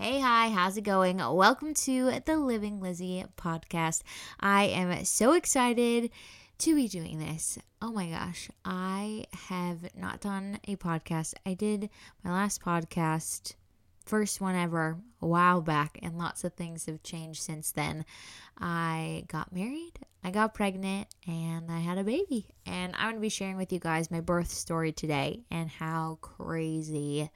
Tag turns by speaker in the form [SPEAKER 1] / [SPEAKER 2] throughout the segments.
[SPEAKER 1] Hey, hi, how's it going? Welcome to the Living Lizzie podcast. I am so excited to be doing this. Oh my gosh, I have not done a podcast. I did my last podcast, first one ever, a while back, and lots of things have changed since then. I got married, I got pregnant, and I had a baby. And I'm going to be sharing with you guys my birth story today and how crazy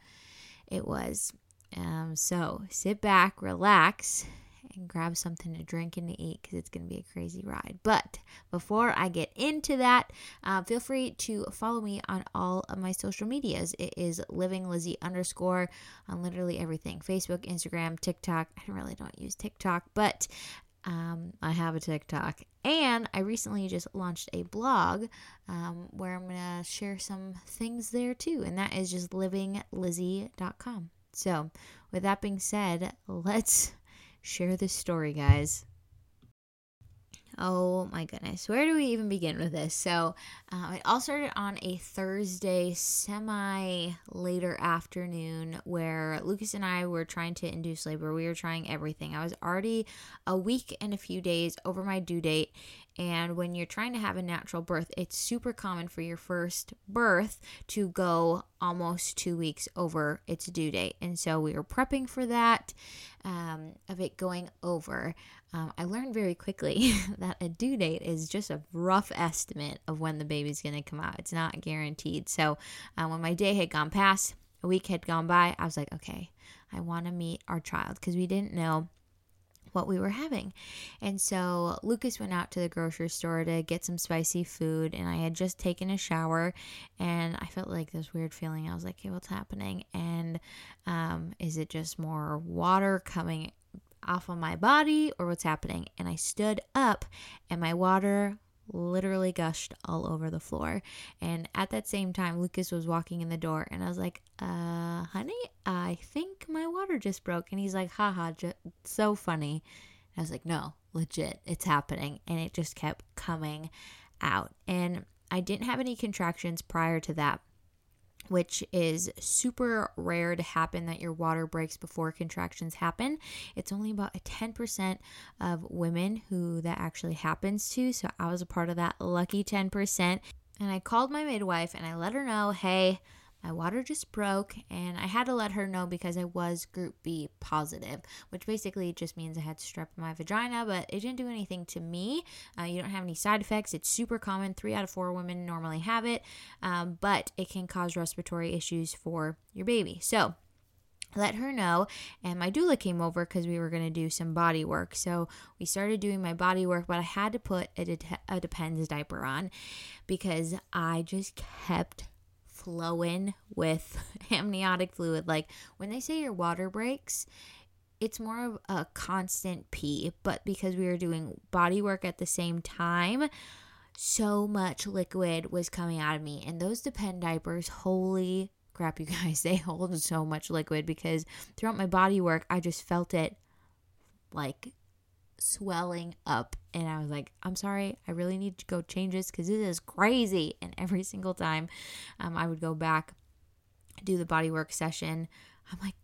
[SPEAKER 1] it was. Um, so sit back, relax, and grab something to drink and to eat because it's going to be a crazy ride. But before I get into that, uh, feel free to follow me on all of my social medias. It is Living Lizzie underscore on literally everything Facebook, Instagram, TikTok. I really don't use TikTok, but um, I have a TikTok. And I recently just launched a blog um, where I'm going to share some things there too. And that is just livinglizzie.com. So, with that being said, let's share this story, guys. Oh my goodness, where do we even begin with this? So, uh, it all started on a Thursday, semi later afternoon, where Lucas and I were trying to induce labor. We were trying everything. I was already a week and a few days over my due date, and when you're trying to have a natural birth, it's super common for your first birth to go almost two weeks over its due date. And so we were prepping for that, um, of it going over. Um, I learned very quickly that a due date is just a rough estimate of when the baby's going to come out. It's not guaranteed. So uh, when my day had gone past, a week had gone by, I was like, okay, I want to meet our child because we didn't know what we were having. And so Lucas went out to the grocery store to get some spicy food, and I had just taken a shower, and I felt like this weird feeling. I was like, hey, what's happening? And um, is it just more water coming off of my body, or what's happening? And I stood up, and my water literally gushed all over the floor. And at that same time, Lucas was walking in the door, and I was like, uh, honey, I think my water just broke. And he's like, haha, j- so funny. And I was like, no, legit, it's happening. And it just kept coming out. And I didn't have any contractions prior to that which is super rare to happen that your water breaks before contractions happen. It's only about a 10% of women who that actually happens to. So I was a part of that lucky 10%. And I called my midwife and I let her know, hey, my water just broke and I had to let her know because I was group B positive, which basically just means I had strep in my vagina, but it didn't do anything to me. Uh, you don't have any side effects. It's super common. Three out of four women normally have it, um, but it can cause respiratory issues for your baby. So, let her know and my doula came over because we were going to do some body work so we started doing my body work but i had to put a, de- a depends diaper on because i just kept flowing with amniotic fluid. Like when they say your water breaks, it's more of a constant pee, but because we were doing body work at the same time, so much liquid was coming out of me. And those Depend diapers, holy crap, you guys, they hold so much liquid because throughout my body work, I just felt it like swelling up and I was like, I'm sorry, I really need to go change this because this is crazy. And every single time um, I would go back, do the body work session, I'm like,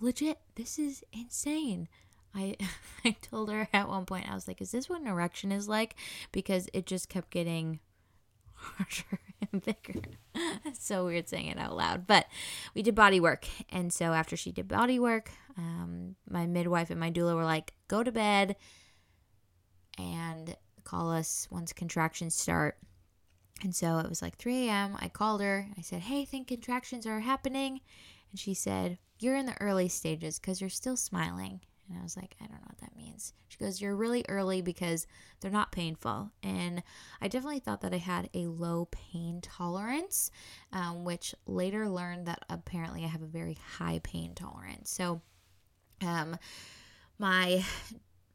[SPEAKER 1] legit, this is insane. I, I told her at one point, I was like, is this what an erection is like? Because it just kept getting harsher and bigger. So weird saying it out loud. But we did body work. And so after she did body work, um, my midwife and my doula were like, go to bed and call us once contractions start. And so it was like 3 a.m. I called her. I said, Hey, I think contractions are happening. And she said, You're in the early stages because you're still smiling. And I was like, I don't know what that means. She goes, You're really early because they're not painful. And I definitely thought that I had a low pain tolerance, um, which later learned that apparently I have a very high pain tolerance. So, um, my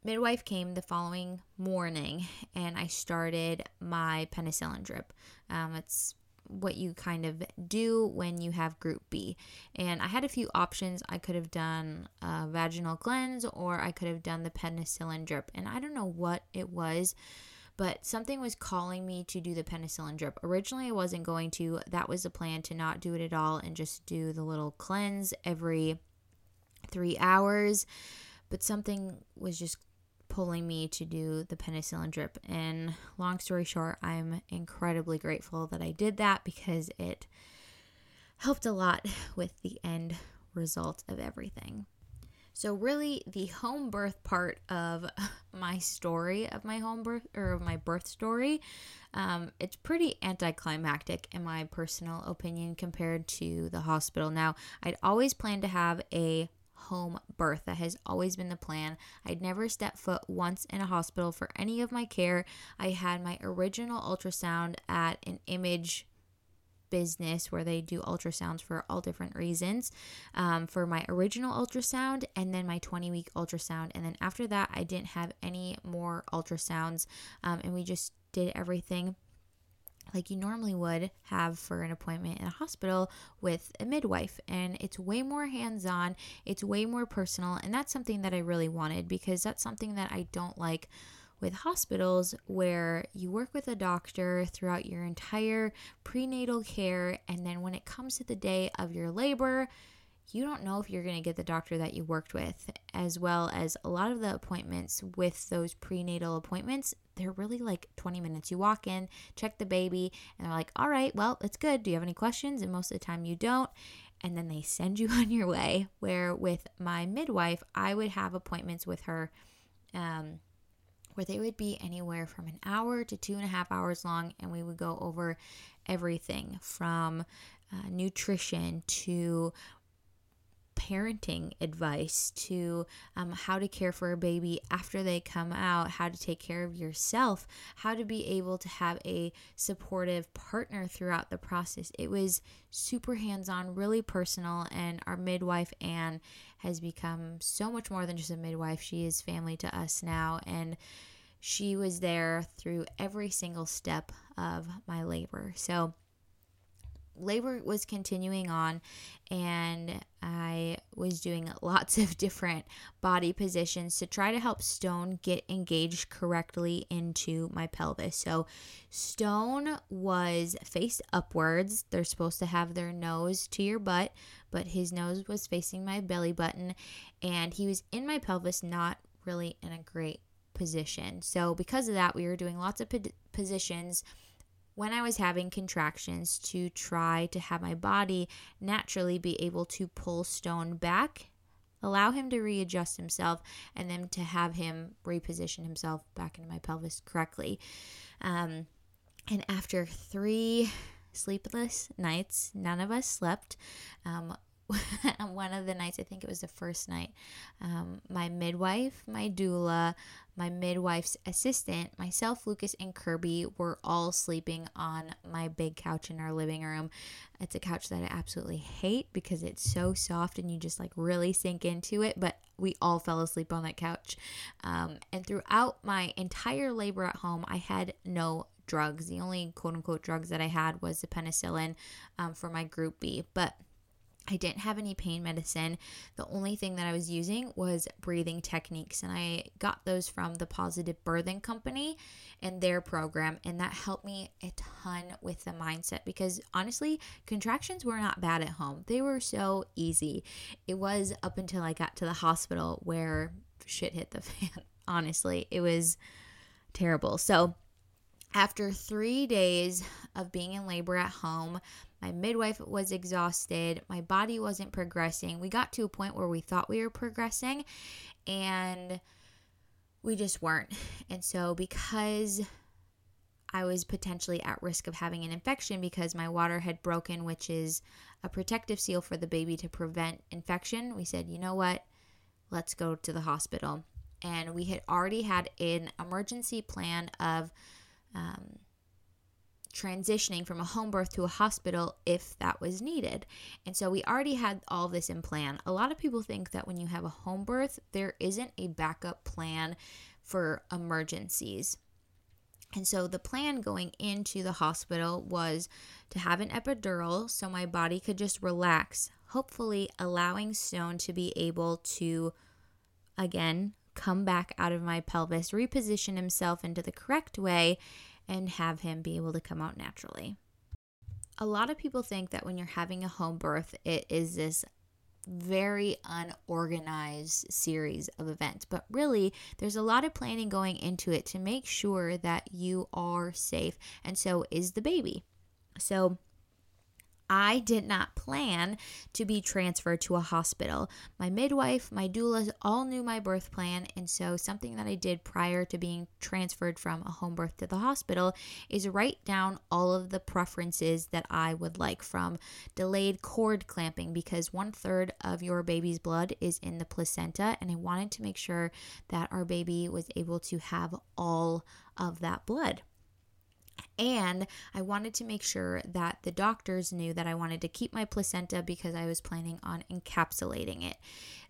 [SPEAKER 1] midwife came the following morning and I started my penicillin drip. Um, it's what you kind of do when you have group B. And I had a few options. I could have done a vaginal cleanse or I could have done the penicillin drip. And I don't know what it was, but something was calling me to do the penicillin drip. Originally, I wasn't going to. That was the plan to not do it at all and just do the little cleanse every three hours, but something was just pulling me to do the penicillin drip. And long story short, I'm incredibly grateful that I did that because it helped a lot with the end result of everything. So, really, the home birth part of my story, of my home birth or my birth story, um, it's pretty anticlimactic in my personal opinion compared to the hospital. Now, I'd always planned to have a home birth. That has always been the plan. I'd never stepped foot once in a hospital for any of my care. I had my original ultrasound at an image business where they do ultrasounds for all different reasons um, for my original ultrasound and then my 20 week ultrasound. And then after that, I didn't have any more ultrasounds um, and we just did everything like you normally would have for an appointment in a hospital with a midwife. And it's way more hands on, it's way more personal. And that's something that I really wanted because that's something that I don't like with hospitals where you work with a doctor throughout your entire prenatal care. And then when it comes to the day of your labor, you don't know if you're going to get the doctor that you worked with, as well as a lot of the appointments with those prenatal appointments. They're really like 20 minutes. You walk in, check the baby, and they're like, all right, well, it's good. Do you have any questions? And most of the time, you don't. And then they send you on your way. Where with my midwife, I would have appointments with her. Um, where they would be anywhere from an hour to two and a half hours long, and we would go over everything from uh, nutrition to parenting advice to um, how to care for a baby after they come out, how to take care of yourself, how to be able to have a supportive partner throughout the process. It was super hands on, really personal, and our midwife, Anne, has become so much more than just a midwife. She is family to us now, and she was there through every single step of my labor. So, labor was continuing on and I was doing lots of different body positions to try to help stone get engaged correctly into my pelvis. So stone was face upwards. They're supposed to have their nose to your butt, but his nose was facing my belly button and he was in my pelvis not really in a great position. So because of that, we were doing lots of positions when I was having contractions to try to have my body naturally be able to pull Stone back, allow him to readjust himself, and then to have him reposition himself back into my pelvis correctly. Um, and after three sleepless nights, none of us slept. Um, one of the nights, I think it was the first night, um, my midwife, my doula, my midwife's assistant, myself, Lucas, and Kirby were all sleeping on my big couch in our living room. It's a couch that I absolutely hate because it's so soft and you just like really sink into it, but we all fell asleep on that couch. Um, and throughout my entire labor at home, I had no drugs. The only quote unquote drugs that I had was the penicillin um, for my group B. But I didn't have any pain medicine. The only thing that I was using was breathing techniques, and I got those from the Positive Birthing Company and their program, and that helped me a ton with the mindset because honestly, contractions were not bad at home. They were so easy. It was up until I got to the hospital where shit hit the fan. Honestly, it was terrible. So, after three days of being in labor at home, my midwife was exhausted. My body wasn't progressing. We got to a point where we thought we were progressing and we just weren't. And so, because I was potentially at risk of having an infection because my water had broken, which is a protective seal for the baby to prevent infection, we said, you know what? Let's go to the hospital. And we had already had an emergency plan of um, transitioning from a home birth to a hospital if that was needed. And so we already had all this in plan. A lot of people think that when you have a home birth, there isn't a backup plan for emergencies. And so the plan going into the hospital was to have an epidural so my body could just relax, hopefully allowing Stone to be able to again come back out of my pelvis, reposition himself into the correct way and have him be able to come out naturally. A lot of people think that when you're having a home birth, it is this very unorganized series of events. But really, there's a lot of planning going into it to make sure that you are safe, and so is the baby. So, I did not plan to be transferred to a hospital. My midwife, my doulas all knew my birth plan, and so something that I did prior to being transferred from a home birth to the hospital is write down all of the preferences that I would like from delayed cord clamping because one third of your baby's blood is in the placenta, and I wanted to make sure that our baby was able to have all of that blood. And I wanted to make sure that the doctors knew that I wanted to keep my placenta because I was planning on encapsulating it.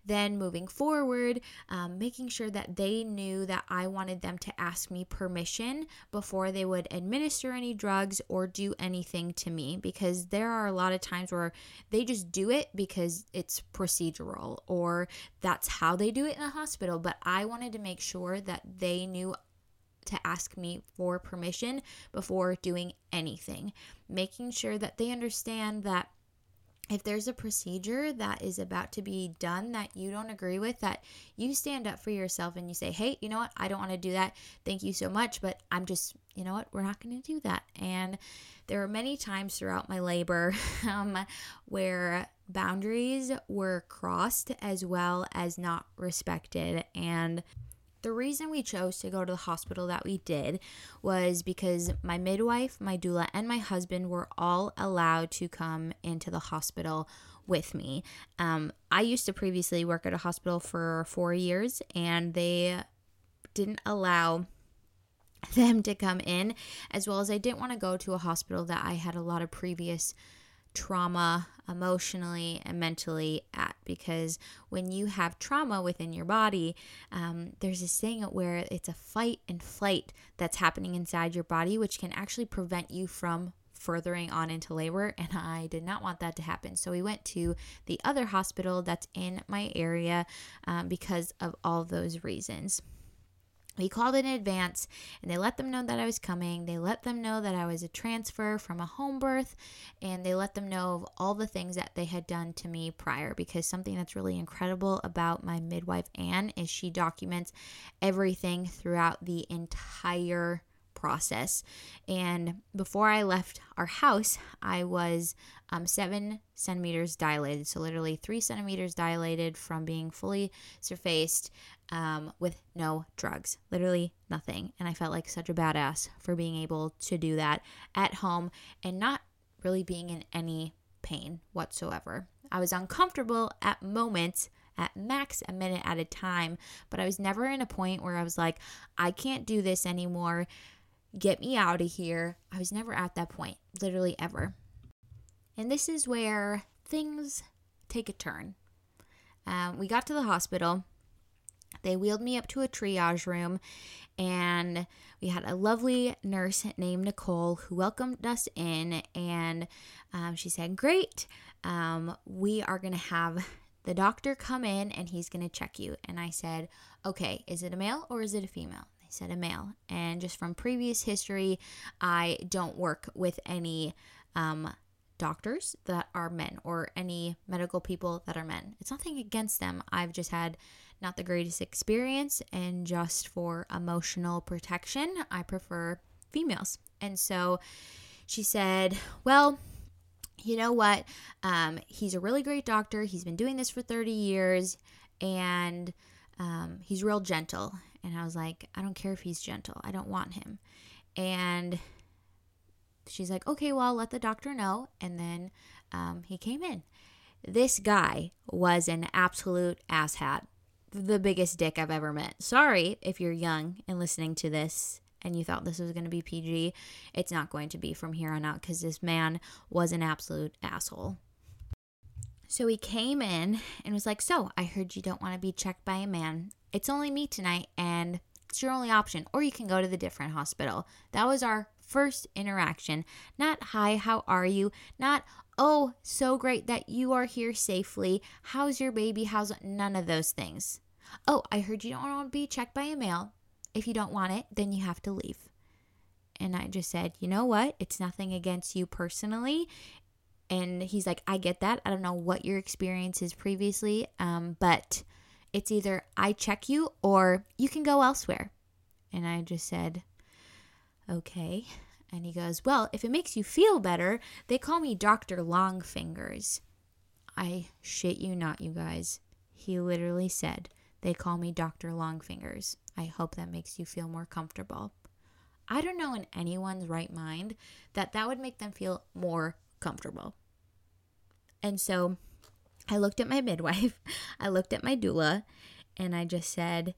[SPEAKER 1] Then, moving forward, um, making sure that they knew that I wanted them to ask me permission before they would administer any drugs or do anything to me because there are a lot of times where they just do it because it's procedural or that's how they do it in the hospital. But I wanted to make sure that they knew to ask me for permission before doing anything, making sure that they understand that if there's a procedure that is about to be done that you don't agree with, that you stand up for yourself and you say, hey, you know what? I don't want to do that. Thank you so much, but I'm just, you know what? We're not going to do that. And there are many times throughout my labor um, where boundaries were crossed as well as not respected. And the reason we chose to go to the hospital that we did was because my midwife, my doula, and my husband were all allowed to come into the hospital with me. Um, I used to previously work at a hospital for four years, and they didn't allow them to come in, as well as I didn't want to go to a hospital that I had a lot of previous trauma emotionally and mentally at because when you have trauma within your body um, there's this thing where it's a fight and flight that's happening inside your body which can actually prevent you from furthering on into labor and I did not want that to happen. So we went to the other hospital that's in my area um, because of all those reasons we called in advance and they let them know that I was coming. They let them know that I was a transfer from a home birth and they let them know of all the things that they had done to me prior because something that's really incredible about my midwife Anne is she documents everything throughout the entire process. And before I left our house, I was um, seven centimeters dilated. So, literally three centimeters dilated from being fully surfaced um, with no drugs, literally nothing. And I felt like such a badass for being able to do that at home and not really being in any pain whatsoever. I was uncomfortable at moments at max a minute at a time, but I was never in a point where I was like, I can't do this anymore get me out of here. I was never at that point, literally ever. And this is where things take a turn. Um, we got to the hospital. They wheeled me up to a triage room, and we had a lovely nurse named Nicole who welcomed us in. And um, she said, Great, um, we are going to have the doctor come in and he's going to check you. And I said, Okay, is it a male or is it a female? Said a male. And just from previous history, I don't work with any um, doctors that are men or any medical people that are men. It's nothing against them. I've just had not the greatest experience, and just for emotional protection, I prefer females. And so she said, Well, you know what? Um, he's a really great doctor. He's been doing this for 30 years and um, he's real gentle. And I was like, I don't care if he's gentle. I don't want him. And she's like, okay, well, I'll let the doctor know. And then um, he came in. This guy was an absolute asshat. The biggest dick I've ever met. Sorry if you're young and listening to this and you thought this was going to be PG. It's not going to be from here on out because this man was an absolute asshole. So he came in and was like, So I heard you don't want to be checked by a man. It's only me tonight, and it's your only option. Or you can go to the different hospital. That was our first interaction. Not, Hi, how are you? Not, Oh, so great that you are here safely. How's your baby? How's none of those things? Oh, I heard you don't want to be checked by a male. If you don't want it, then you have to leave. And I just said, you know what? It's nothing against you personally And he's like, I get that. I don't know what your experience is previously, um, but it's either I check you or you can go elsewhere. And I just said, okay. And he goes, Well, if it makes you feel better, they call me Dr. Longfingers. I shit you not, you guys. He literally said, They call me Dr. Longfingers. I hope that makes you feel more comfortable. I don't know in anyone's right mind that that would make them feel more comfortable. And so I looked at my midwife, I looked at my doula, and I just said,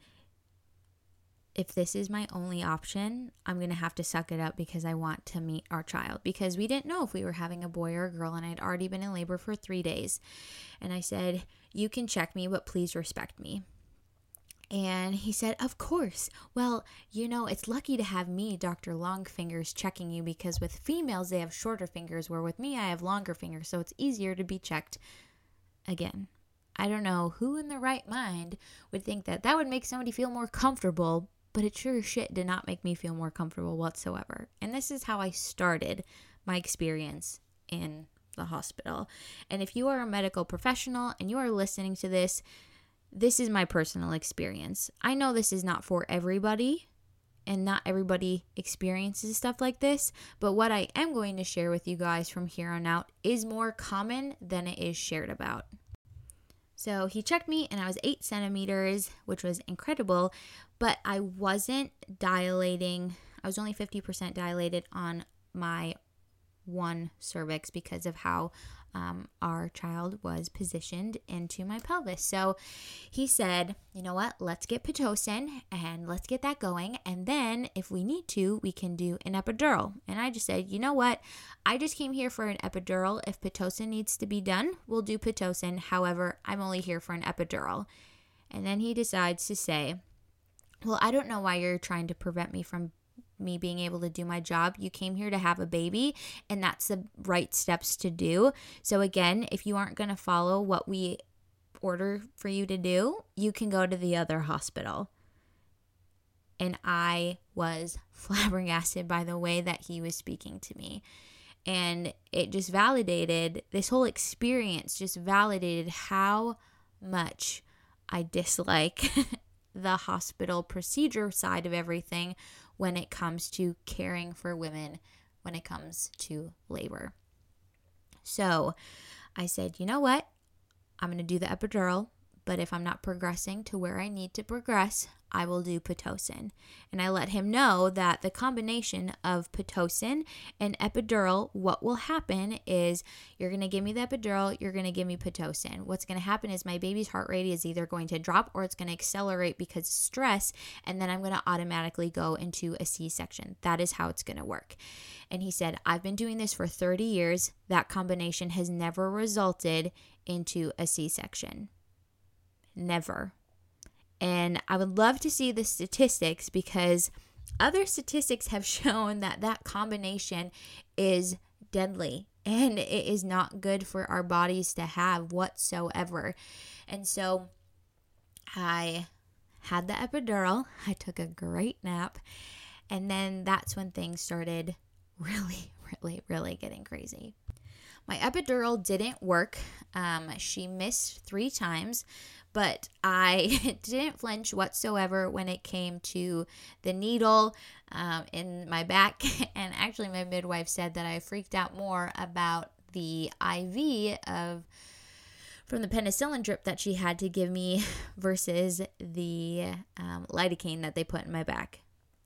[SPEAKER 1] if this is my only option, I'm going to have to suck it up because I want to meet our child. Because we didn't know if we were having a boy or a girl, and I'd already been in labor for three days. And I said, You can check me, but please respect me. And he said, Of course. Well, you know, it's lucky to have me, Dr. Longfingers, checking you because with females, they have shorter fingers, where with me, I have longer fingers. So it's easier to be checked again. I don't know who in the right mind would think that that would make somebody feel more comfortable, but it sure shit did not make me feel more comfortable whatsoever. And this is how I started my experience in the hospital. And if you are a medical professional and you are listening to this, this is my personal experience. I know this is not for everybody, and not everybody experiences stuff like this, but what I am going to share with you guys from here on out is more common than it is shared about. So he checked me and I was eight centimeters, which was incredible, but I wasn't dilating. I was only 50% dilated on my one cervix because of how um, our child was positioned into my pelvis. So he said, you know what, let's get Pitocin and let's get that going. And then if we need to, we can do an epidural. And I just said, you know what, I just came here for an epidural. If Pitocin needs to be done, we'll do Pitocin. However, I'm only here for an epidural. And then he decides to say, well, I don't know why you're trying to prevent me from me being able to do my job. You came here to have a baby, and that's the right steps to do. So, again, if you aren't going to follow what we order for you to do, you can go to the other hospital. And I was flabbergasted by the way that he was speaking to me. And it just validated this whole experience, just validated how much I dislike the hospital procedure side of everything when it comes to caring for women when it comes to labor. So I said, you know what? I'm going to do the epidural, but if I'm not progressing to where I need to progress, I will do Pitocin. And I let him know that the combination of Pitocin and epidural, what will happen is you're going to give me the epidural, you're going to give me Pitocin. What's going to happen is my baby's heart rate is either going to drop or it's going to accelerate because stress, and then I'm going to automatically go into a C section. That is how it's going to work. And he said, I've been doing this for 30 years. That combination has never resulted into a C section. Never. And I would love to see the statistics because other statistics have shown that that combination is deadly and it is not good for our bodies to have whatsoever. And so I had the epidural, I took a great nap, and then that's when things started really, really, really getting crazy. My epidural didn't work. Um, she missed three times, but I didn't flinch whatsoever when it came to the needle um, in my back. And actually, my midwife said that I freaked out more about the IV of from the penicillin drip that she had to give me versus the um, lidocaine that they put in my back.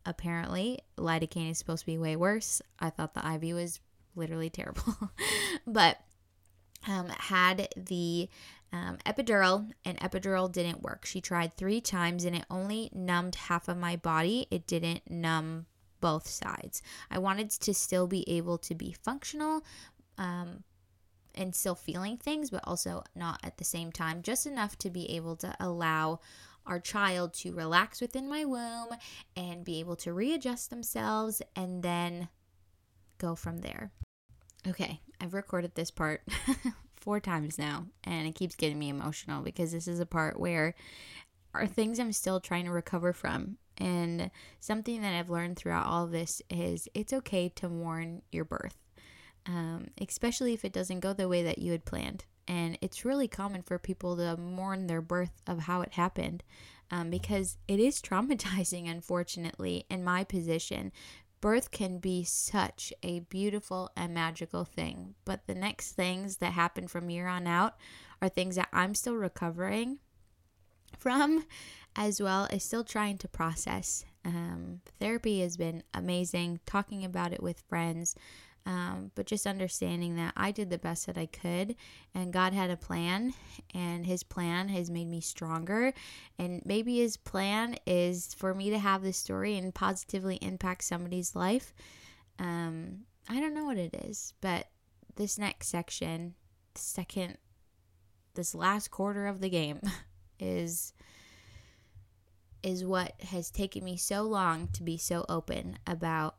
[SPEAKER 1] Apparently, lidocaine is supposed to be way worse. I thought the IV was literally terrible, but um, had the um, epidural, and epidural didn't work. She tried three times and it only numbed half of my body. It didn't numb both sides. I wanted to still be able to be functional um, and still feeling things, but also not at the same time, just enough to be able to allow our child to relax within my womb and be able to readjust themselves and then go from there. Okay, I've recorded this part four times now, and it keeps getting me emotional because this is a part where are things I'm still trying to recover from. And something that I've learned throughout all this is it's okay to mourn your birth. um, especially if it doesn't go the way that you had planned. And it's really common for people to mourn their birth of how it happened um, because it is traumatizing, unfortunately, in my position. Birth can be such a beautiful and magical thing, but the next things that happen from here on out are things that I'm still recovering from, as well as still trying to process. Um, therapy has been amazing, talking about it with friends, um, but just understanding that I did the best that I could, and God had a plan, and His plan has made me stronger. And maybe His plan is for me to have this story and positively impact somebody's life. Um, I don't know what it is, but this next section, second, this last quarter of the game, is is what has taken me so long to be so open about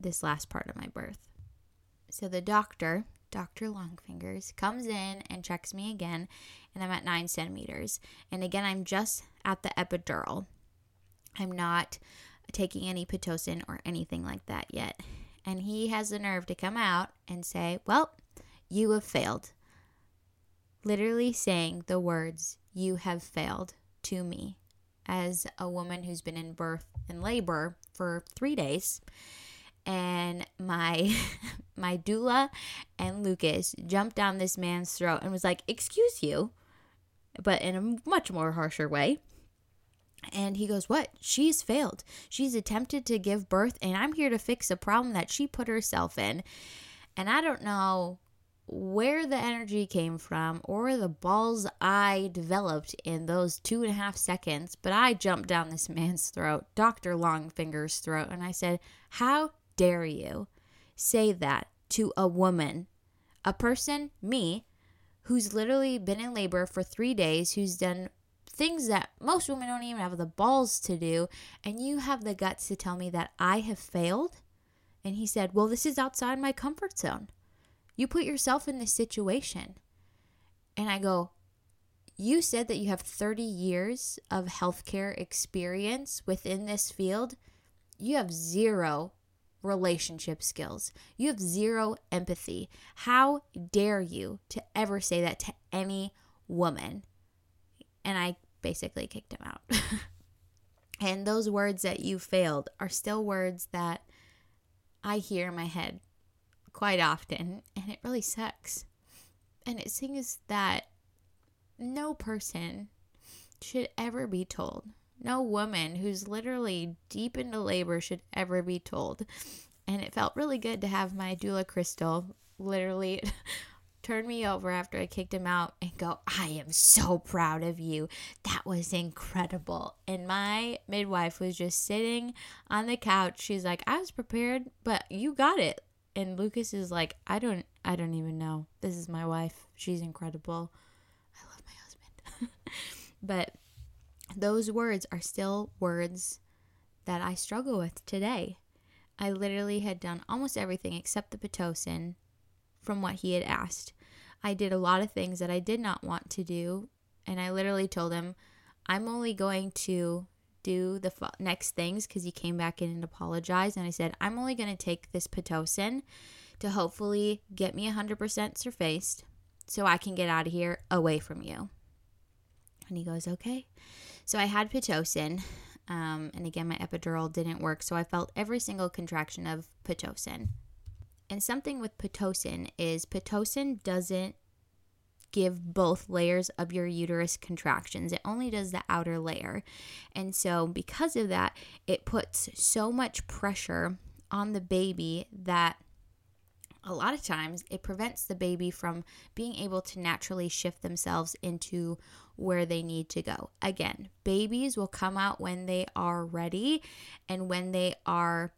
[SPEAKER 1] this last part of my birth. So the doctor, Dr. Longfingers, comes in and checks me again, and I'm at nine centimeters. And again, I'm just at the epidural. I'm not taking any Pitocin or anything like that yet. And he has the nerve to come out and say, Well, you have failed. Literally saying the words, You have failed to me as a woman who's been in birth and labor for three days and my my doula and Lucas jumped down this man's throat and was like, "Excuse you," but in a much more harsher way. And he goes, What? She's failed. She's attempted to give birth, and I'm here to fix a problem that she put herself in. And I don't know where the energy came from or the balls I developed in those two and a half seconds, but I jumped down this man's throat, Dr. Longfinger's throat, and I said, How dare you say that to a woman, a person, me, who's literally been in labor for three days, who's done things that most women don't even have the balls to do, and you have the guts to tell me that I have failed? And he said, Well, this is outside my comfort zone. You put yourself in this situation. And I go, You said that you have 30 years of healthcare experience within this field. You have zero relationship skills. You have zero empathy. How dare you to ever say that to any woman? And I basically kicked him out. and those words that you failed are still words that I hear in my head quite often, and it really sucks. And it seems that no person should ever be told no woman who's literally deep into labor should ever be told. And it felt really good to have my doula Crystal literally turn me over after I kicked him out and go, I am so proud of you. That was incredible. And my midwife was just sitting on the couch. She's like, I was prepared, but you got it. And Lucas is like, I don't I don't even know. This is my wife. She's incredible. I love my husband. but those words are still words that I struggle with today. I literally had done almost everything except the Pitocin from what he had asked. I did a lot of things that I did not want to do, and I literally told him, I'm only going to do the next things because he came back in and apologized. And I said, I'm only going to take this Pitocin to hopefully get me 100% surfaced so I can get out of here away from you. And he goes, Okay. So I had Pitocin. Um, and again, my epidural didn't work. So I felt every single contraction of Pitocin. And something with Pitocin is Pitocin doesn't give both layers of your uterus contractions. It only does the outer layer. And so, because of that, it puts so much pressure on the baby that a lot of times it prevents the baby from being able to naturally shift themselves into where they need to go. Again, babies will come out when they are ready and when they are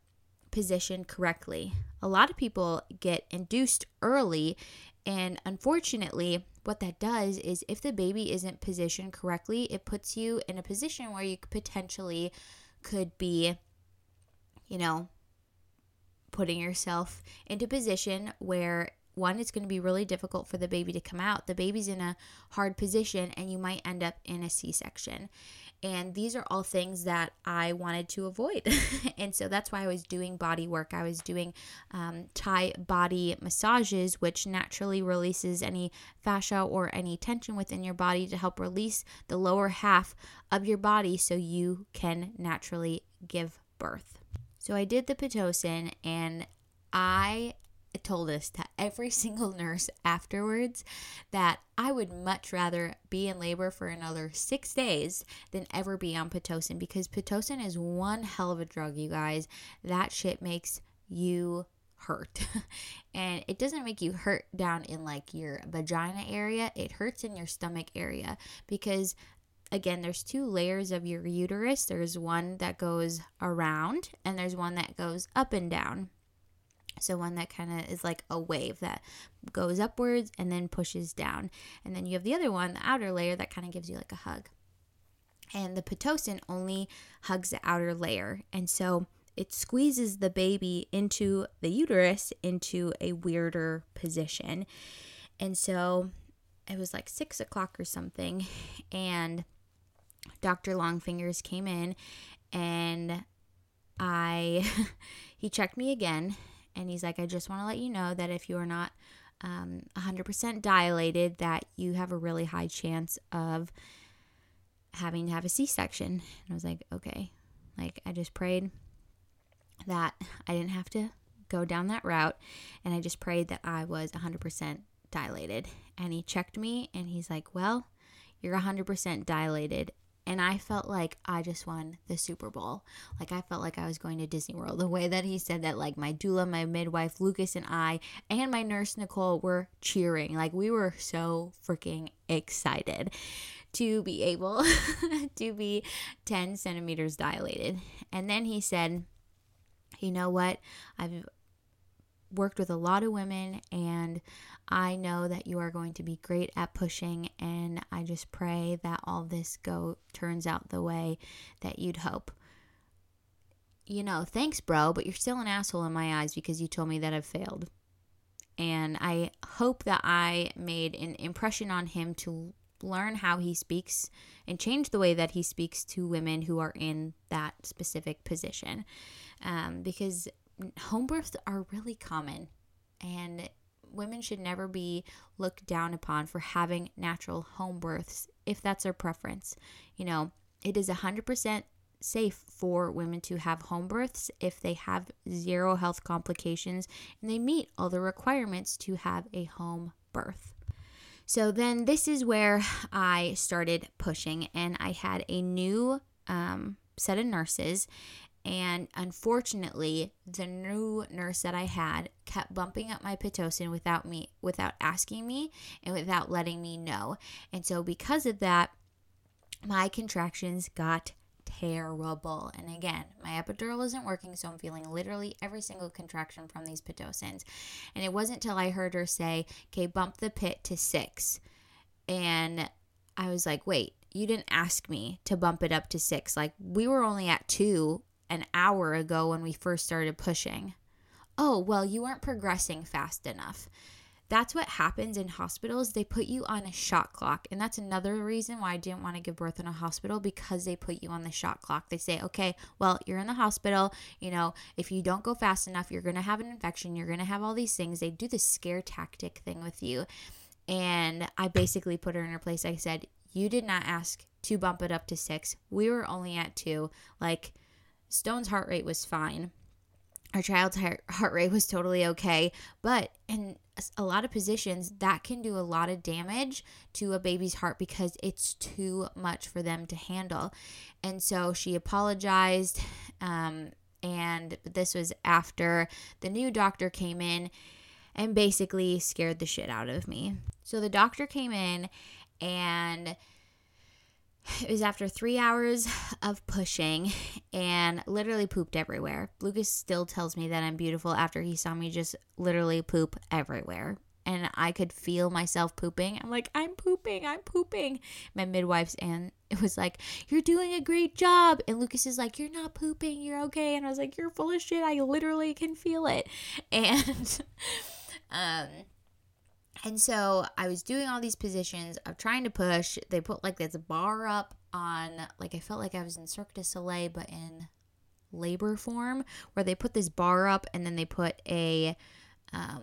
[SPEAKER 1] positioned correctly. A lot of people get induced early, and unfortunately, what that does is if the baby isn't positioned correctly, it puts you in a position where you potentially could be, you know, putting yourself into position where one, it's going to be really difficult for the baby to come out. The baby's in a hard position, and you might end up in a C section. And these are all things that I wanted to avoid. and so that's why I was doing body work. I was doing um, Thai body massages, which naturally releases any fascia or any tension within your body to help release the lower half of your body so you can naturally give birth. So I did the Pitocin and I told us to every single nurse afterwards that I would much rather be in labor for another six days than ever be on Pitocin because Pitocin is one hell of a drug, you guys. That shit makes you hurt. and it doesn't make you hurt down in like your vagina area, it hurts in your stomach area because again, there's two layers of your uterus. There's one that goes around and there's one that goes up and down. So, one that kind of is like a wave that goes upwards and then pushes down. And then you have the other one, the outer layer, that kind of gives you like a hug. And the Pitocin only hugs the outer layer. And so it squeezes the baby into the uterus into a weirder position. And so it was like six o'clock or something. And Dr. Longfingers came in and I, he checked me again and he's like, I just want to let you know that if you are not um, 100% dilated, that you have a really high chance of having to have a C section. And I was like, okay. Like, I just prayed that I didn't have to go down that route. And I just prayed that I was 100% dilated. And he checked me and he's like, well, you're 100% dilated and I felt like I just won the Super Bowl. Like I felt like I was going to Disney World. The way that he said that, like my doula, my midwife, Lucas, and I, and my nurse Nicole were cheering. Like we were so freaking excited to be able to be 10 centimeters dilated. And then he said, You know what? I've worked with a lot of women and I know that you are going to be great at pushing and I just pray that all this go turns out the way that you'd hope. You know, thanks bro, but you're still an asshole in my eyes because you told me that I've failed. And I hope that I made an impression on him to learn how he speaks and change the way that he speaks to women who are in that specific position. Um, because home births are really common and women should never be looked down upon for having natural home births if that's their preference. You know, it is 100% safe for women to have home births if they have zero health complications and they meet all the requirements to have a home birth. So then this is where I started pushing, and I had a new um, set of nurses, and unfortunately, the new nurse that I had kept bumping up my Pitocin without me, without asking me and without letting me know. And so, because of that, my contractions got terrible. And again, my epidural isn't working, so I'm feeling literally every single contraction from these Pitocins. And it wasn't till I heard her say, okay, bump the pit to six. And I was like, wait, you didn't ask me to bump it up to six. Like, we were only at two an hour ago when we first started pushing. Oh, well, you weren't progressing fast enough. That's what happens in hospitals. They put you on a shot clock. And that's another reason why I didn't want to give birth in a hospital because they put you on the shot clock. They say, okay, well, you're in the hospital. You know, if you don't go fast enough, you're going to have an infection. You're going to have all these things. They do the scare tactic thing with you. And I basically put her in her place. I said, you did not ask to bump it up to six. We were only at two. Like, Stone's heart rate was fine. Our child's heart rate was totally okay. But in a lot of positions, that can do a lot of damage to a baby's heart because it's too much for them to handle. And so she apologized. Um, and this was after the new doctor came in and basically scared the shit out of me. So the doctor came in and it was after three hours of pushing and literally pooped everywhere. Lucas still tells me that I'm beautiful after he saw me just literally poop everywhere. And I could feel myself pooping. I'm like, I'm pooping, I'm pooping. My midwife's it was like, You're doing a great job. And Lucas is like, You're not pooping, you're okay. And I was like, You're full of shit. I literally can feel it. And um And so I was doing all these positions of trying to push. They put like this bar up on, like, I felt like I was in Cirque du Soleil, but in labor form, where they put this bar up and then they put a, um,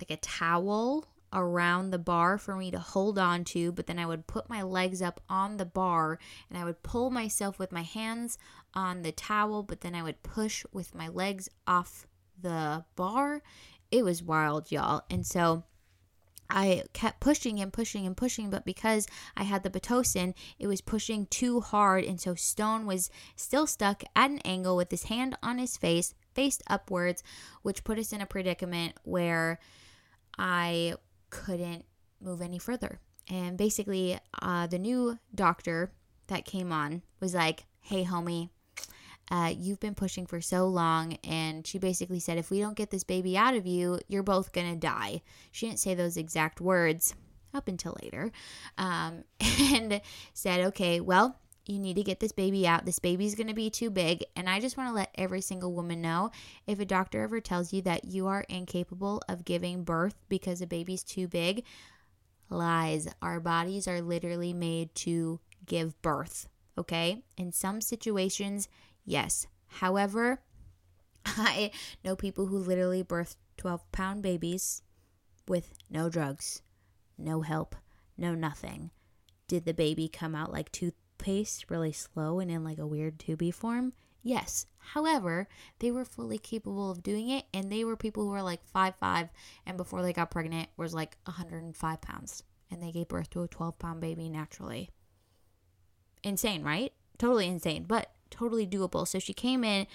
[SPEAKER 1] like a towel around the bar for me to hold on to, but then I would put my legs up on the bar and I would pull myself with my hands on the towel, but then I would push with my legs off the bar. It was wild, y'all. And so I kept pushing and pushing and pushing, but because I had the Pitocin, it was pushing too hard. And so Stone was still stuck at an angle with his hand on his face, faced upwards, which put us in a predicament where I couldn't move any further. And basically, uh, the new doctor that came on was like, hey, homie, uh, you've been pushing for so long. And she basically said, if we don't get this baby out of you, you're both going to die. She didn't say those exact words up until later. Um, and said, okay, well, you need to get this baby out. This baby's going to be too big. And I just want to let every single woman know if a doctor ever tells you that you are incapable of giving birth because a baby's too big, lies. Our bodies are literally made to give birth. Okay. In some situations, yes. However, I know people who literally birth 12 pound babies with no drugs, no help, no nothing. Did the baby come out like two pace really slow and in like a weird tubey form? Yes. However, they were fully capable of doing it, and they were people who were like five five, and before they got pregnant was like 105 pounds, and they gave birth to a 12 pound baby naturally. Insane, right? Totally insane, but totally doable. So she came in,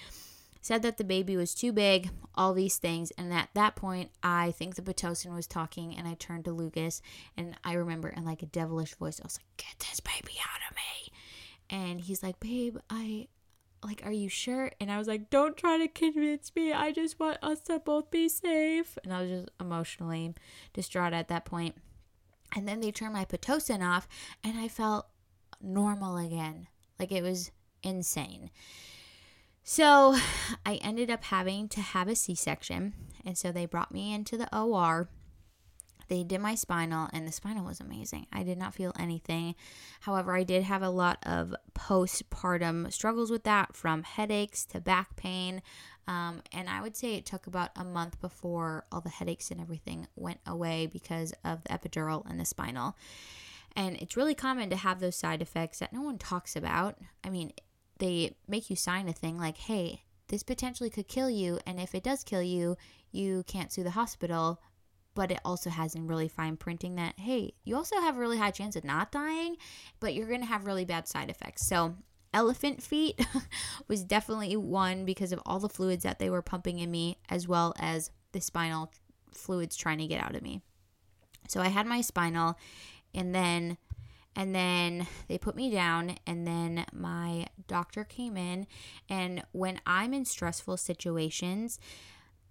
[SPEAKER 1] said that the baby was too big, all these things, and at that point, I think the pitocin was talking, and I turned to Lucas, and I remember in like a devilish voice, I was like, "Get this baby out of me." and he's like, "Babe, I like are you sure?" And I was like, "Don't try to convince me. I just want us to both be safe." And I was just emotionally distraught at that point. And then they turned my pitocin off and I felt normal again. Like it was insane. So, I ended up having to have a C-section, and so they brought me into the OR they did my spinal, and the spinal was amazing. I did not feel anything. However, I did have a lot of postpartum struggles with that from headaches to back pain. Um, and I would say it took about a month before all the headaches and everything went away because of the epidural and the spinal. And it's really common to have those side effects that no one talks about. I mean, they make you sign a thing like, hey, this potentially could kill you. And if it does kill you, you can't sue the hospital but it also has in really fine printing that hey you also have a really high chance of not dying but you're going to have really bad side effects so elephant feet was definitely one because of all the fluids that they were pumping in me as well as the spinal fluids trying to get out of me so i had my spinal and then and then they put me down and then my doctor came in and when i'm in stressful situations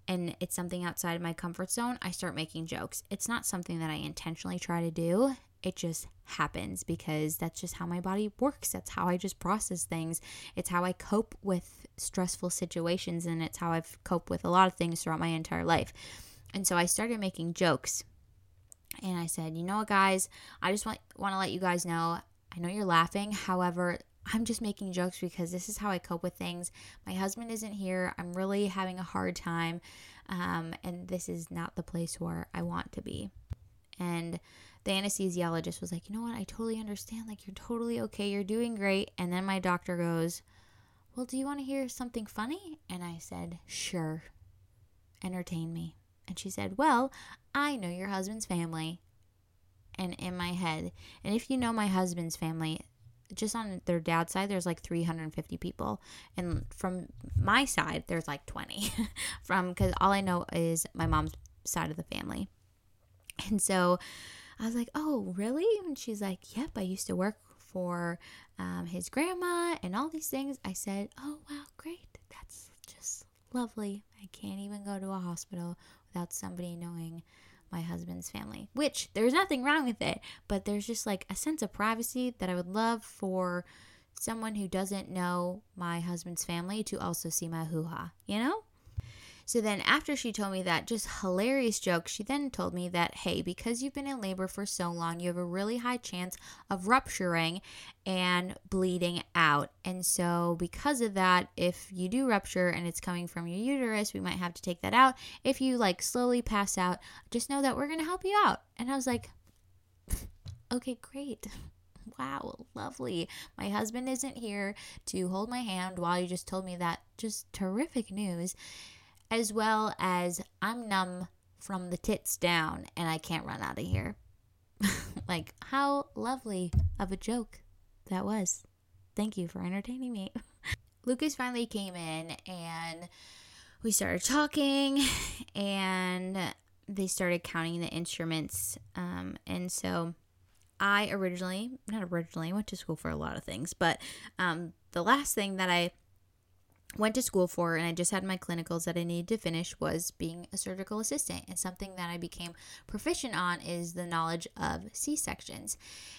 [SPEAKER 1] and it's something outside of my comfort zone, I start making jokes. It's not something that I intentionally try to do. It just happens because that's just how my body works. That's how I just process things. It's how I cope with stressful situations and it's how I've coped with a lot of things throughout my entire life. And so I started making jokes. And I said, "You know what, guys? I just want want to let you guys know. I know you're laughing. However, I'm just making jokes because this is how I cope with things. My husband isn't here. I'm really having a hard time. Um, and this is not the place where I want to be. And the anesthesiologist was like, you know what? I totally understand. Like, you're totally okay. You're doing great. And then my doctor goes, well, do you want to hear something funny? And I said, sure. Entertain me. And she said, well, I know your husband's family. And in my head, and if you know my husband's family, just on their dad's side there's like 350 people. And from my side there's like 20 from because all i know is my mom's side of the family. And so i was like oh really? And she's like yep i used to work for um, his grandma and all these things. I said oh wow great. That's just lovely. I can't even go to a hospital without somebody knowing my husband's family, which there's nothing wrong with it, but there's just like a sense of privacy that I would love for someone who doesn't know my husband's family to also see my hoo ha, you know? So then, after she told me that just hilarious joke, she then told me that, hey, because you've been in labor for so long, you have a really high chance of rupturing and bleeding out. And so, because of that, if you do rupture and it's coming from your uterus, we might have to take that out. If you like slowly pass out, just know that we're going to help you out. And I was like, okay, great. Wow, lovely. My husband isn't here to hold my hand while you just told me that just terrific news as well as I'm numb from the tits down and I can't run out of here. like, how lovely of a joke that was. Thank you for entertaining me. Lucas finally came in and we started talking and they started counting the instruments. Um, and so I originally, not originally, went to school for a lot of things, but um, the last thing that I went to school for and I just had my clinicals that I needed to finish was being a surgical assistant. And something that I became proficient on is the knowledge of C sections.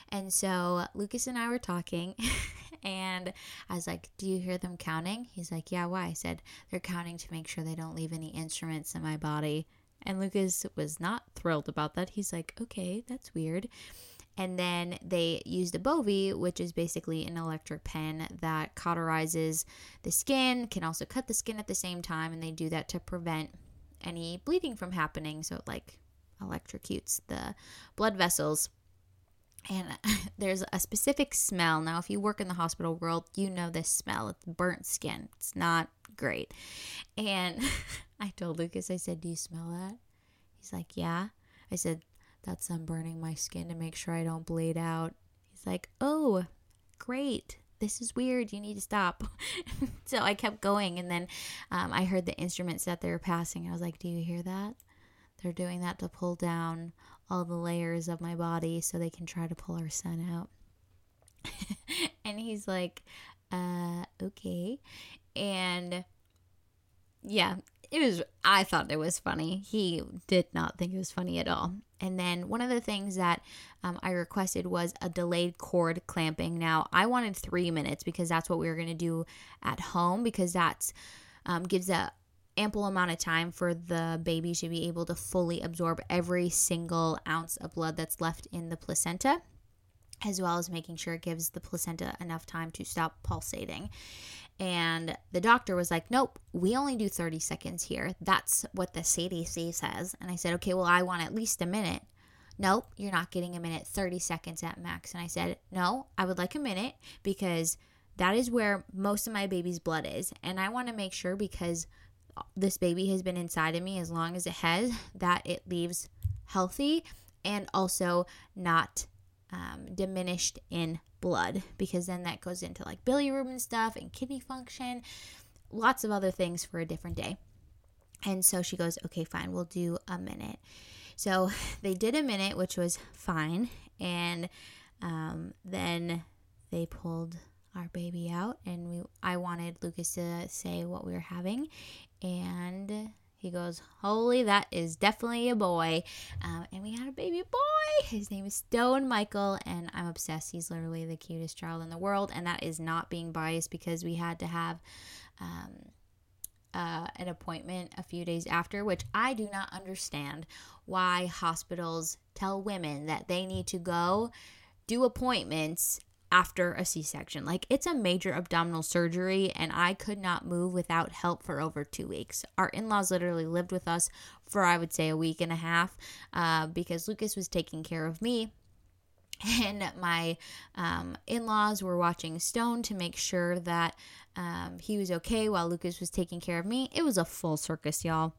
[SPEAKER 1] And so Lucas and I were talking, and I was like, Do you hear them counting? He's like, Yeah, why? I said, They're counting to make sure they don't leave any instruments in my body. And Lucas was not thrilled about that. He's like, Okay, that's weird. And then they used a Bovie, which is basically an electric pen that cauterizes the skin, can also cut the skin at the same time, and they do that to prevent any bleeding from happening. So it like electrocutes the blood vessels. And there's a specific smell. Now, if you work in the hospital world, you know this smell. It's burnt skin. It's not great. And I told Lucas, I said, Do you smell that? He's like, Yeah. I said, that's them burning my skin to make sure I don't bleed out. He's like, oh, great. This is weird. You need to stop. so I kept going. And then um, I heard the instruments that they were passing. I was like, do you hear that? They're doing that to pull down all the layers of my body so they can try to pull our son out. and he's like, uh, okay. And yeah, it was I thought it was funny. He did not think it was funny at all. And then one of the things that um, I requested was a delayed cord clamping. Now I wanted three minutes because that's what we were going to do at home because that's um, gives a ample amount of time for the baby to be able to fully absorb every single ounce of blood that's left in the placenta as well as making sure it gives the placenta enough time to stop pulsating. And the doctor was like, Nope, we only do 30 seconds here. That's what the CDC says. And I said, Okay, well, I want at least a minute. Nope, you're not getting a minute, 30 seconds at max. And I said, No, I would like a minute because that is where most of my baby's blood is. And I want to make sure because this baby has been inside of me as long as it has that it leaves healthy and also not um, diminished in blood because then that goes into like bilirubin stuff and kidney function, lots of other things for a different day. And so she goes, okay, fine, we'll do a minute. So they did a minute, which was fine. And um, then they pulled our baby out, and we I wanted Lucas to say what we were having, and he goes, Holy, that is definitely a boy. Um, and we had a baby boy. His name is Stone Michael, and I'm obsessed. He's literally the cutest child in the world. And that is not being biased because we had to have um, uh, an appointment a few days after, which I do not understand why hospitals tell women that they need to go do appointments after a C section. Like, it's a major abdominal surgery, and I could not move without help for over two weeks. Our in laws literally lived with us for, I would say, a week and a half uh, because Lucas was taking care of me. And my um, in laws were watching Stone to make sure that um, he was okay while Lucas was taking care of me. It was a full circus, y'all.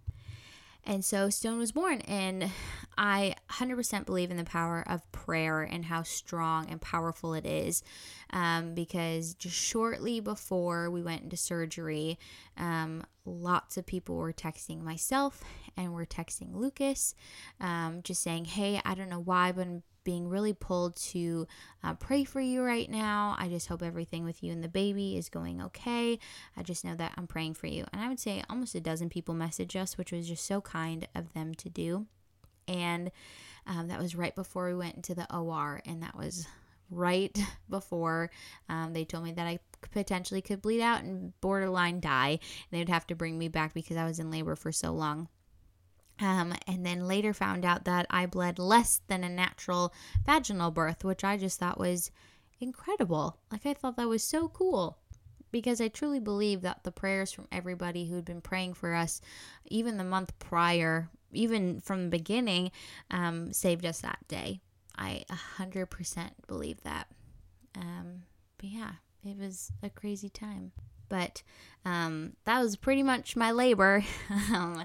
[SPEAKER 1] And so Stone was born. And I 100% believe in the power of prayer and how strong and powerful it is. Um, because just shortly before we went into surgery, um, lots of people were texting myself and were texting Lucas, um, just saying, Hey, I don't know why, but being really pulled to uh, pray for you right now. I just hope everything with you and the baby is going okay. I just know that I'm praying for you. And I would say almost a dozen people messaged us, which was just so kind of them to do. And um, that was right before we went into the OR, and that was right before um, they told me that I potentially could bleed out and borderline die. And they'd have to bring me back because I was in labor for so long. Um, and then later found out that I bled less than a natural vaginal birth, which I just thought was incredible. Like, I thought that was so cool because I truly believe that the prayers from everybody who'd been praying for us, even the month prior, even from the beginning, um, saved us that day. I 100% believe that. Um, but yeah, it was a crazy time. But um, that was pretty much my labor. Um,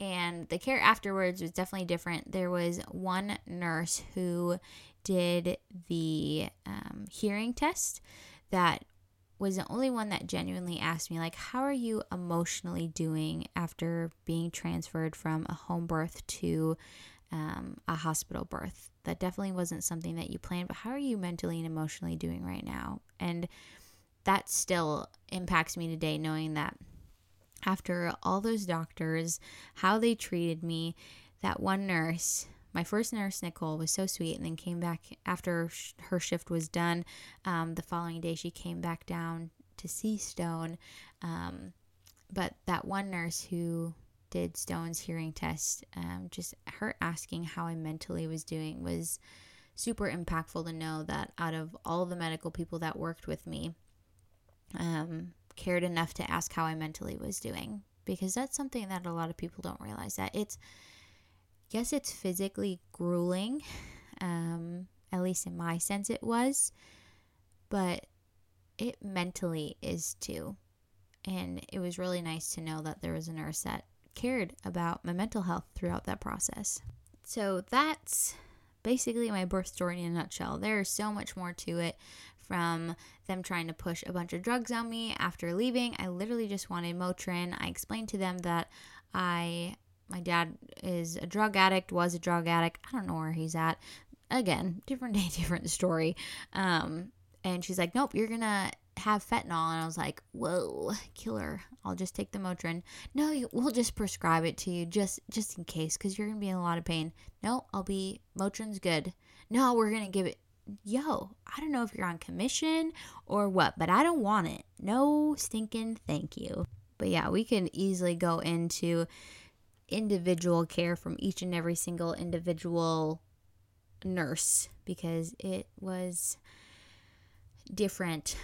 [SPEAKER 1] and the care afterwards was definitely different. There was one nurse who did the um, hearing test that was the only one that genuinely asked me like how are you emotionally doing after being transferred from a home birth to um, a hospital birth that definitely wasn't something that you planned but how are you mentally and emotionally doing right now and that still impacts me today knowing that after all those doctors how they treated me that one nurse my first nurse, Nicole, was so sweet and then came back after sh- her shift was done. Um, the following day, she came back down to see Stone. Um, but that one nurse who did Stone's hearing test, um, just her asking how I mentally was doing was super impactful to know that out of all the medical people that worked with me, um, cared enough to ask how I mentally was doing because that's something that a lot of people don't realize that it's yes, it's physically grueling. Um, at least in my sense, it was. But it mentally is too. And it was really nice to know that there was a nurse that cared about my mental health throughout that process. So that's basically my birth story in a nutshell. There's so much more to it from them trying to push a bunch of drugs on me after leaving. I literally just wanted Motrin. I explained to them that I my dad is a drug addict, was a drug addict. I don't know where he's at. Again, different day, different story. Um, and she's like, nope, you're to have fentanyl. And I was like, whoa, killer. I'll just take the Motrin. No, you, we'll just prescribe it to you just, just in case because you're to be in a lot of pain. No, I'll be, Motrin's good. No, we're to give it. Yo, I don't know if you're on commission or what, but I don't want it. No stinking thank you. But yeah, we can easily go into individual care from each and every single individual nurse because it was different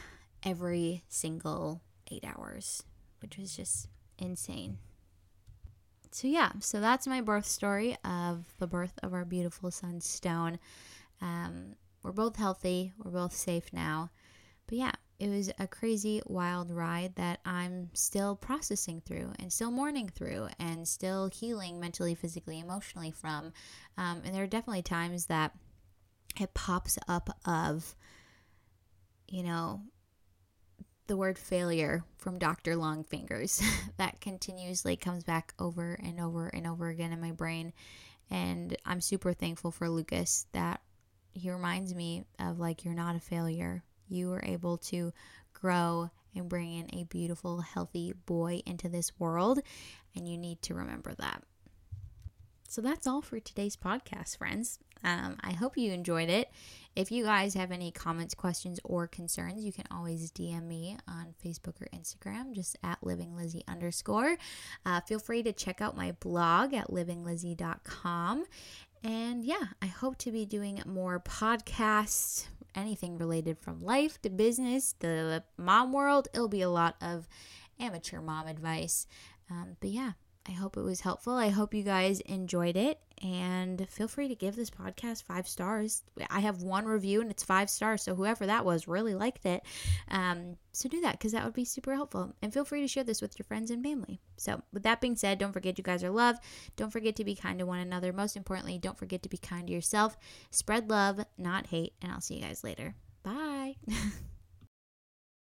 [SPEAKER 1] every single eight hours, which was just insane. So, yeah, so that's my birth story of the birth of our beautiful son, Stone. Um, we're both healthy, we're both safe now. But yeah, it was a crazy, wild ride that I'm still processing through and still mourning through and still healing mentally, physically, emotionally from. Um, and there are definitely times that it pops up of, you know, the word failure from Dr. Longfingers that continuously comes back over and over and over again in my brain. And I'm super thankful for Lucas that he reminds me of like, you're not a failure you were able to grow and bring in a beautiful, healthy boy into this world. And you need to remember that. So that's all for today's podcast, friends. Um, I hope you enjoyed it. If you guys have any comments, questions, or concerns, you can always DM me on Facebook or Instagram, just at livinglizzie underscore. Uh, feel free to check out my blog at livinglizzie.com. And yeah, I hope to be doing more podcasts, anything related from life to business, the mom world. It'll be a lot of amateur mom advice. Um, but yeah, I hope it was helpful. I hope you guys enjoyed it. And feel free to give this podcast five stars. I have one review and it's five stars. So whoever that was really liked it. Um, so do that because that would be super helpful. And feel free to share this with your friends and family. So, with that being said, don't forget you guys are loved. Don't forget to be kind to one another. Most importantly, don't forget to be kind to yourself. Spread love, not hate. And I'll see you guys later. Bye.